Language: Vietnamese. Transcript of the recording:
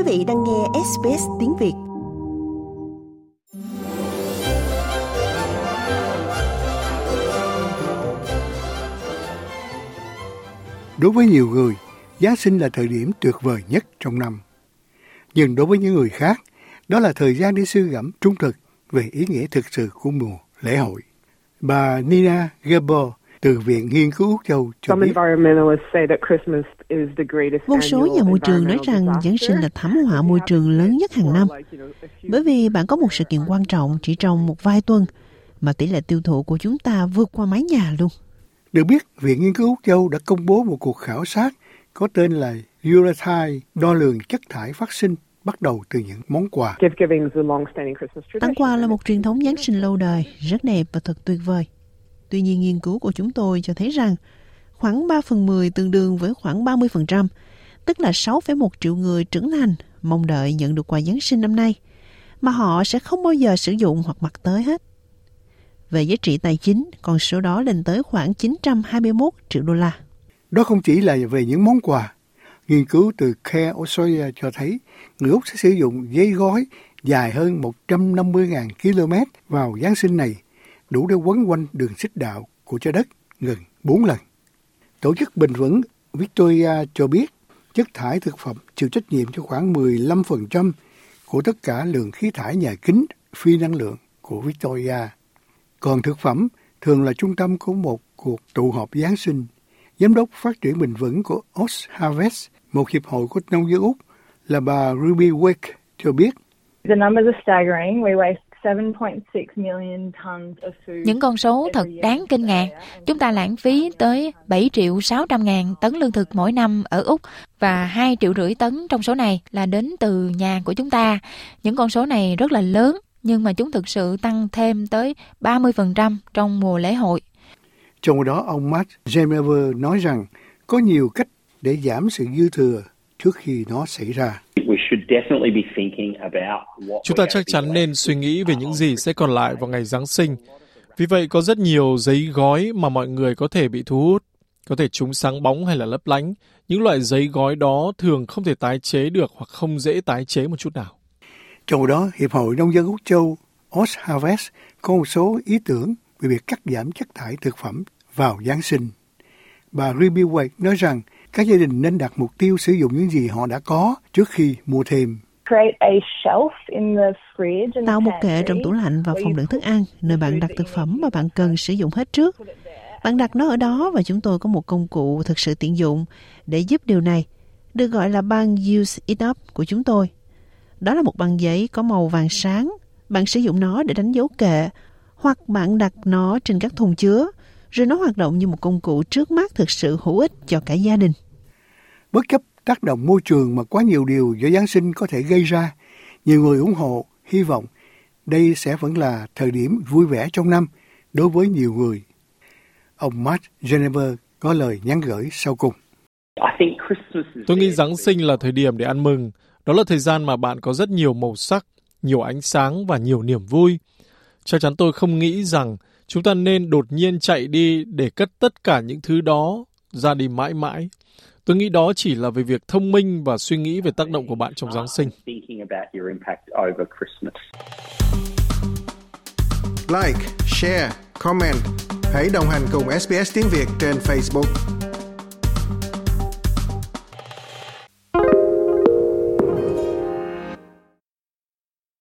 Quý vị đang nghe SBS tiếng Việt. Đối với nhiều người, Giáng sinh là thời điểm tuyệt vời nhất trong năm. Nhưng đối với những người khác, đó là thời gian để suy gẫm trung thực về ý nghĩa thực sự của mùa lễ hội. Bà Nina Gabor từ Viện Nghiên cứu Úc Châu cho biết. Một số nhà môi trường nói rằng Giáng sinh là thảm họa môi trường lớn nhất hàng năm. Bởi vì bạn có một sự kiện quan trọng chỉ trong một vài tuần mà tỷ lệ tiêu thụ của chúng ta vượt qua mái nhà luôn. Được biết, Viện Nghiên cứu Úc Châu đã công bố một cuộc khảo sát có tên là Eurotide đo lường chất thải phát sinh bắt đầu từ những món quà. Tặng quà là một truyền thống Giáng sinh lâu đời, rất đẹp và thật tuyệt vời. Tuy nhiên nghiên cứu của chúng tôi cho thấy rằng khoảng 3 phần 10 tương đương với khoảng 30%, tức là 6,1 triệu người trưởng thành mong đợi nhận được quà Giáng sinh năm nay, mà họ sẽ không bao giờ sử dụng hoặc mặc tới hết. Về giá trị tài chính, con số đó lên tới khoảng 921 triệu đô la. Đó không chỉ là về những món quà. Nghiên cứu từ Care Australia cho thấy người Úc sẽ sử dụng giấy gói dài hơn 150.000 km vào Giáng sinh này đủ để quấn quanh đường xích đạo của trái đất gần 4 lần. Tổ chức Bình vững Victoria cho biết chất thải thực phẩm chịu trách nhiệm cho khoảng 15% của tất cả lượng khí thải nhà kính phi năng lượng của Victoria. Còn thực phẩm thường là trung tâm của một cuộc tụ họp Giáng sinh. Giám đốc phát triển bình vững của Oz Harvest, một hiệp hội của nông dân Úc, là bà Ruby Wake cho biết. The numbers are staggering. We waste những con số thật đáng kinh ngạc. Chúng ta lãng phí tới 7 triệu 600 ngàn tấn lương thực mỗi năm ở Úc và 2 triệu rưỡi tấn trong số này là đến từ nhà của chúng ta. Những con số này rất là lớn nhưng mà chúng thực sự tăng thêm tới 30% trong mùa lễ hội. Trong đó ông Matt Genever nói rằng có nhiều cách để giảm sự dư thừa trước khi nó xảy ra. Chúng ta chắc chắn nên suy nghĩ về những gì sẽ còn lại vào ngày Giáng sinh. Vì vậy có rất nhiều giấy gói mà mọi người có thể bị thu hút. Có thể chúng sáng bóng hay là lấp lánh. Những loại giấy gói đó thường không thể tái chế được hoặc không dễ tái chế một chút nào. Trong đó, Hiệp hội Nông dân Úc Châu Oz Harvest có một số ý tưởng về việc cắt giảm chất thải thực phẩm vào Giáng sinh. Bà Ruby Wade nói rằng các gia đình nên đặt mục tiêu sử dụng những gì họ đã có trước khi mua thêm. Tạo một kệ trong tủ lạnh và phòng đựng thức ăn, nơi bạn đặt thực phẩm mà bạn cần sử dụng hết trước. Bạn đặt nó ở đó và chúng tôi có một công cụ thực sự tiện dụng để giúp điều này, được gọi là băng Use It Up của chúng tôi. Đó là một băng giấy có màu vàng sáng. Bạn sử dụng nó để đánh dấu kệ, hoặc bạn đặt nó trên các thùng chứa, rồi nó hoạt động như một công cụ trước mắt thực sự hữu ích cho cả gia đình. Bất chấp tác động môi trường mà quá nhiều điều do Giáng sinh có thể gây ra, nhiều người ủng hộ, hy vọng đây sẽ vẫn là thời điểm vui vẻ trong năm đối với nhiều người. Ông Matt Genever có lời nhắn gửi sau cùng. Tôi nghĩ Giáng sinh là thời điểm để ăn mừng. Đó là thời gian mà bạn có rất nhiều màu sắc, nhiều ánh sáng và nhiều niềm vui. Chắc chắn tôi không nghĩ rằng chúng ta nên đột nhiên chạy đi để cất tất cả những thứ đó ra đi mãi mãi. Tôi nghĩ đó chỉ là về việc thông minh và suy nghĩ về tác động của bạn trong Giáng sinh. Like, share, comment. Hãy đồng hành cùng SBS tiếng Việt trên Facebook.